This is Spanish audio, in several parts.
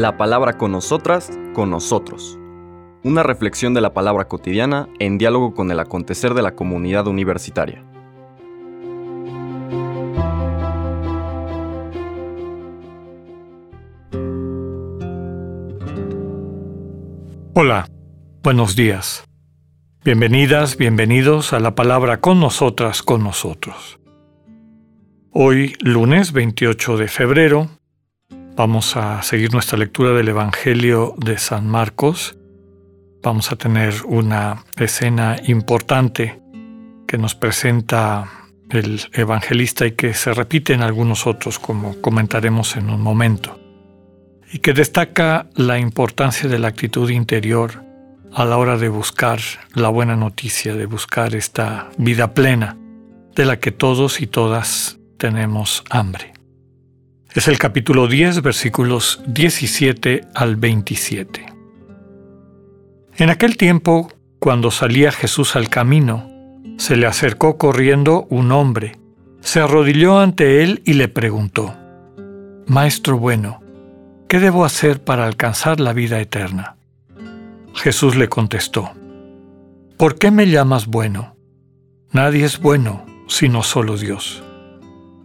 La palabra con nosotras, con nosotros. Una reflexión de la palabra cotidiana en diálogo con el acontecer de la comunidad universitaria. Hola, buenos días. Bienvenidas, bienvenidos a la palabra con nosotras, con nosotros. Hoy, lunes 28 de febrero, vamos a seguir nuestra lectura del Evangelio de San Marcos. Vamos a tener una escena importante que nos presenta el evangelista y que se repite en algunos otros, como comentaremos en un momento, y que destaca la importancia de la actitud interior a la hora de buscar la buena noticia, de buscar esta vida plena de la que todos y todas tenemos hambre. Es el capítulo 10, versículos 17 al 27. En aquel tiempo, cuando salía Jesús al camino, se le acercó corriendo un hombre, se arrodilló ante él y le preguntó, Maestro bueno, ¿qué debo hacer para alcanzar la vida eterna? Jesús le contestó, ¿por qué me llamas bueno? Nadie es bueno sino solo Dios.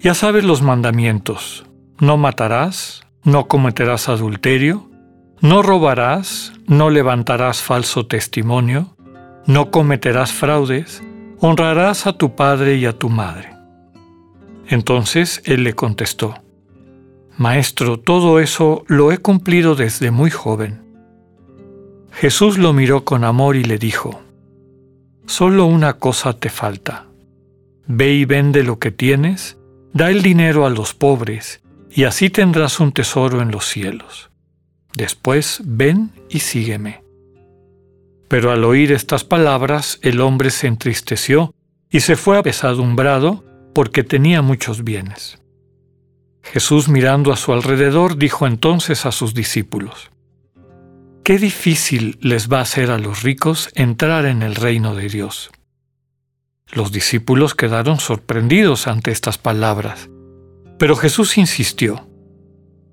Ya sabes los mandamientos, no matarás, no cometerás adulterio, no robarás, no levantarás falso testimonio, no cometerás fraudes, honrarás a tu padre y a tu madre. Entonces él le contestó, Maestro, todo eso lo he cumplido desde muy joven. Jesús lo miró con amor y le dijo, Solo una cosa te falta. Ve y vende lo que tienes, da el dinero a los pobres, y así tendrás un tesoro en los cielos. Después ven y sígueme. Pero al oír estas palabras, el hombre se entristeció y se fue apesadumbrado porque tenía muchos bienes. Jesús mirando a su alrededor dijo entonces a sus discípulos, Qué difícil les va a ser a los ricos entrar en el reino de Dios. Los discípulos quedaron sorprendidos ante estas palabras, pero Jesús insistió,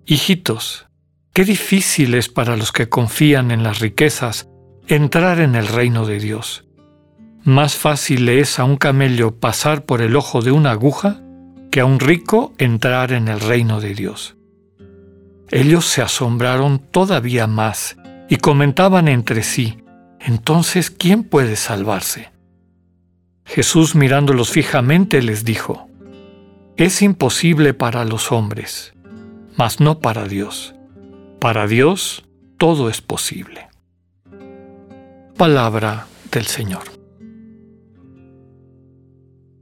Hijitos, qué difícil es para los que confían en las riquezas entrar en el reino de Dios. Más fácil es a un camello pasar por el ojo de una aguja que a un rico entrar en el reino de Dios. Ellos se asombraron todavía más y comentaban entre sí, entonces, ¿quién puede salvarse? Jesús mirándolos fijamente les dijo, es imposible para los hombres, mas no para Dios. Para Dios todo es posible. Palabra del Señor.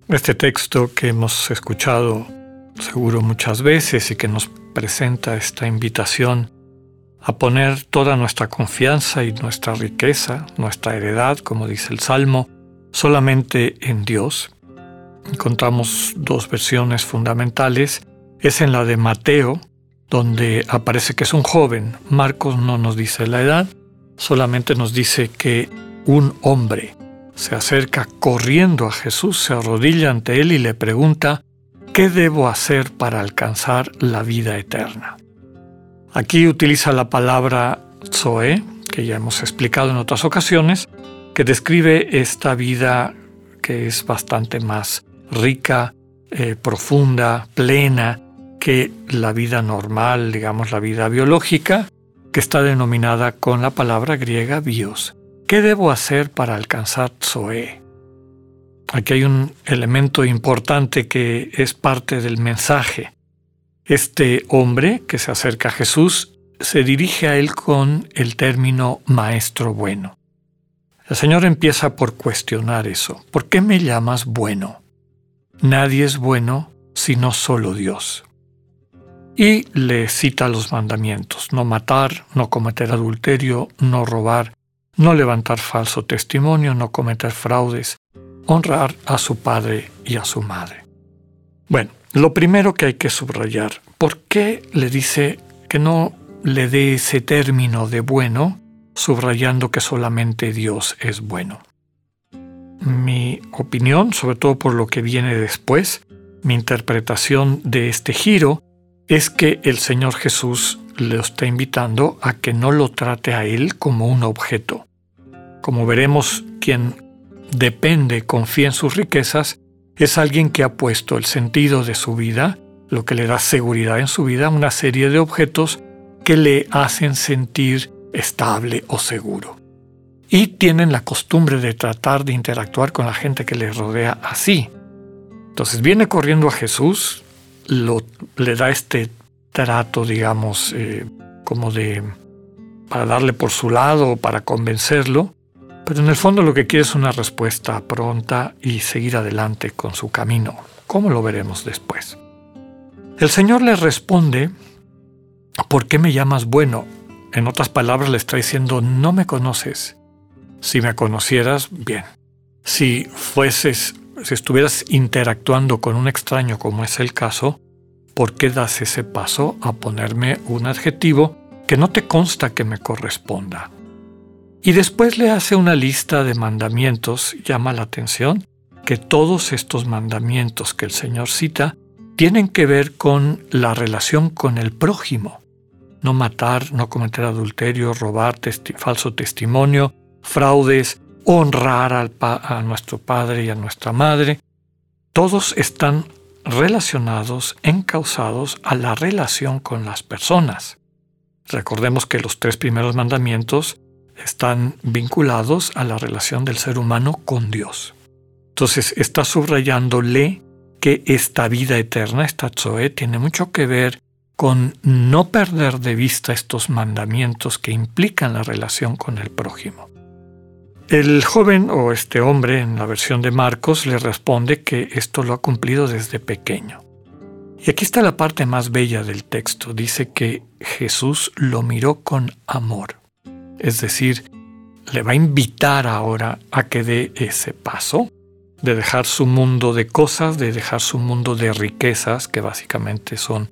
Este texto que hemos escuchado seguro muchas veces y que nos presenta esta invitación a poner toda nuestra confianza y nuestra riqueza, nuestra heredad, como dice el Salmo, solamente en Dios. Encontramos dos versiones fundamentales. Es en la de Mateo, donde aparece que es un joven. Marcos no nos dice la edad, solamente nos dice que un hombre se acerca corriendo a Jesús, se arrodilla ante él y le pregunta, ¿qué debo hacer para alcanzar la vida eterna? Aquí utiliza la palabra Zoe, que ya hemos explicado en otras ocasiones, que describe esta vida que es bastante más rica, eh, profunda, plena que la vida normal, digamos la vida biológica, que está denominada con la palabra griega bios. ¿Qué debo hacer para alcanzar Zoe? Aquí hay un elemento importante que es parte del mensaje. Este hombre que se acerca a Jesús se dirige a él con el término maestro bueno. El Señor empieza por cuestionar eso. ¿Por qué me llamas bueno? Nadie es bueno sino solo Dios. Y le cita los mandamientos, no matar, no cometer adulterio, no robar, no levantar falso testimonio, no cometer fraudes, honrar a su padre y a su madre. Bueno, lo primero que hay que subrayar, ¿por qué le dice que no le dé ese término de bueno, subrayando que solamente Dios es bueno? Mi opinión, sobre todo por lo que viene después, mi interpretación de este giro, es que el Señor Jesús le está invitando a que no lo trate a él como un objeto. Como veremos, quien depende, confía en sus riquezas, es alguien que ha puesto el sentido de su vida, lo que le da seguridad en su vida, una serie de objetos que le hacen sentir estable o seguro. Y tienen la costumbre de tratar de interactuar con la gente que les rodea así. Entonces viene corriendo a Jesús, le da este trato, digamos, eh, como de para darle por su lado, para convencerlo, pero en el fondo lo que quiere es una respuesta pronta y seguir adelante con su camino, como lo veremos después. El Señor le responde, ¿por qué me llamas bueno? En otras palabras le está diciendo, no me conoces. Si me conocieras, bien. Si fueses, si estuvieras interactuando con un extraño como es el caso, ¿por qué das ese paso a ponerme un adjetivo que no te consta que me corresponda? Y después le hace una lista de mandamientos, llama la atención que todos estos mandamientos que el Señor cita tienen que ver con la relación con el prójimo. No matar, no cometer adulterio, robar, falso testimonio, fraudes, honrar a nuestro padre y a nuestra madre. Todos están relacionados, encausados a la relación con las personas. Recordemos que los tres primeros mandamientos están vinculados a la relación del ser humano con Dios. Entonces está subrayándole que esta vida eterna, esta Zoe, tiene mucho que ver con no perder de vista estos mandamientos que implican la relación con el prójimo. El joven o este hombre en la versión de Marcos le responde que esto lo ha cumplido desde pequeño. Y aquí está la parte más bella del texto. Dice que Jesús lo miró con amor. Es decir, le va a invitar ahora a que dé ese paso de dejar su mundo de cosas, de dejar su mundo de riquezas, que básicamente son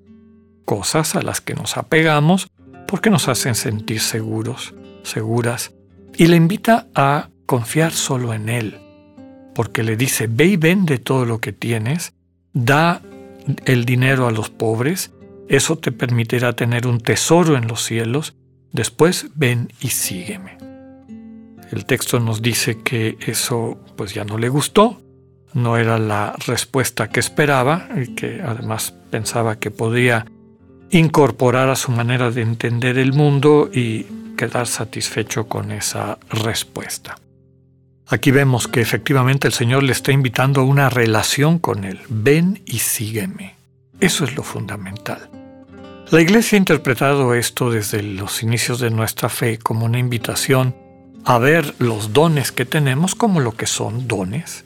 cosas a las que nos apegamos porque nos hacen sentir seguros, seguras, y le invita a confiar solo en Él, porque le dice, ve y vende todo lo que tienes, da el dinero a los pobres, eso te permitirá tener un tesoro en los cielos, Después ven y sígueme. El texto nos dice que eso pues ya no le gustó, no era la respuesta que esperaba y que además pensaba que podía incorporar a su manera de entender el mundo y quedar satisfecho con esa respuesta. Aquí vemos que efectivamente el Señor le está invitando a una relación con Él. Ven y sígueme. Eso es lo fundamental. La Iglesia ha interpretado esto desde los inicios de nuestra fe como una invitación a ver los dones que tenemos como lo que son dones.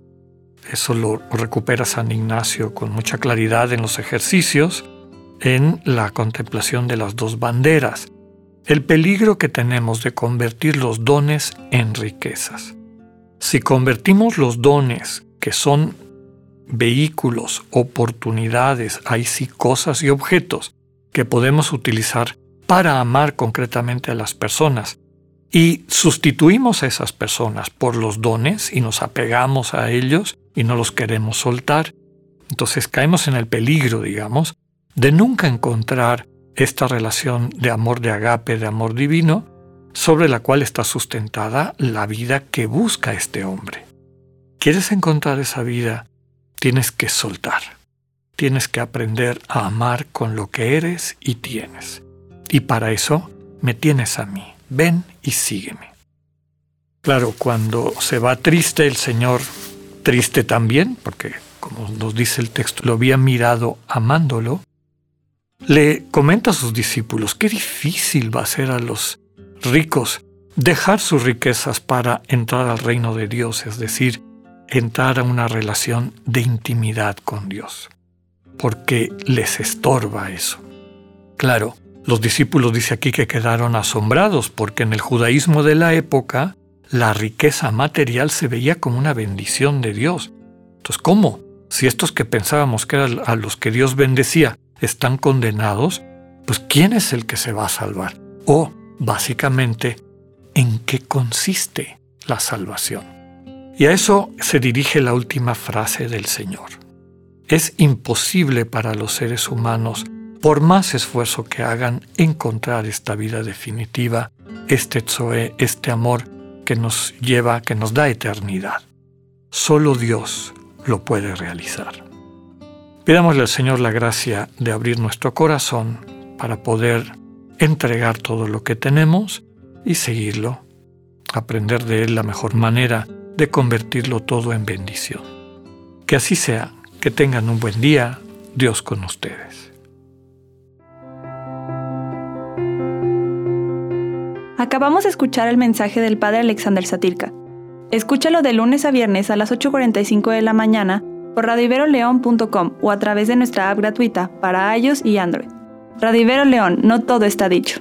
Eso lo recupera San Ignacio con mucha claridad en los ejercicios, en la contemplación de las dos banderas, el peligro que tenemos de convertir los dones en riquezas. Si convertimos los dones, que son vehículos, oportunidades, hay sí cosas y objetos, que podemos utilizar para amar concretamente a las personas y sustituimos a esas personas por los dones y nos apegamos a ellos y no los queremos soltar, entonces caemos en el peligro, digamos, de nunca encontrar esta relación de amor de agape, de amor divino, sobre la cual está sustentada la vida que busca este hombre. ¿Quieres encontrar esa vida? Tienes que soltar. Tienes que aprender a amar con lo que eres y tienes. Y para eso me tienes a mí. Ven y sígueme. Claro, cuando se va triste el Señor, triste también, porque como nos dice el texto, lo había mirado amándolo, le comenta a sus discípulos, qué difícil va a ser a los ricos dejar sus riquezas para entrar al reino de Dios, es decir, entrar a una relación de intimidad con Dios porque les estorba eso. Claro, los discípulos dice aquí que quedaron asombrados porque en el judaísmo de la época la riqueza material se veía como una bendición de Dios. Entonces, ¿cómo? Si estos que pensábamos que eran a los que Dios bendecía están condenados, pues ¿quién es el que se va a salvar? O, básicamente, ¿en qué consiste la salvación? Y a eso se dirige la última frase del Señor. Es imposible para los seres humanos por más esfuerzo que hagan, encontrar esta vida definitiva, este Tzoe, este amor que nos lleva, que nos da eternidad. Solo Dios lo puede realizar. Pidámosle al Señor la gracia de abrir nuestro corazón para poder entregar todo lo que tenemos y seguirlo, aprender de Él la mejor manera de convertirlo todo en bendición. Que así sea, que tengan un buen día, Dios con ustedes. Acabamos de escuchar el mensaje del Padre Alexander Satirka. Escúchalo de lunes a viernes a las 8.45 de la mañana por radiveroleón.com o a través de nuestra app gratuita para iOS y Android. Radivero León, no todo está dicho.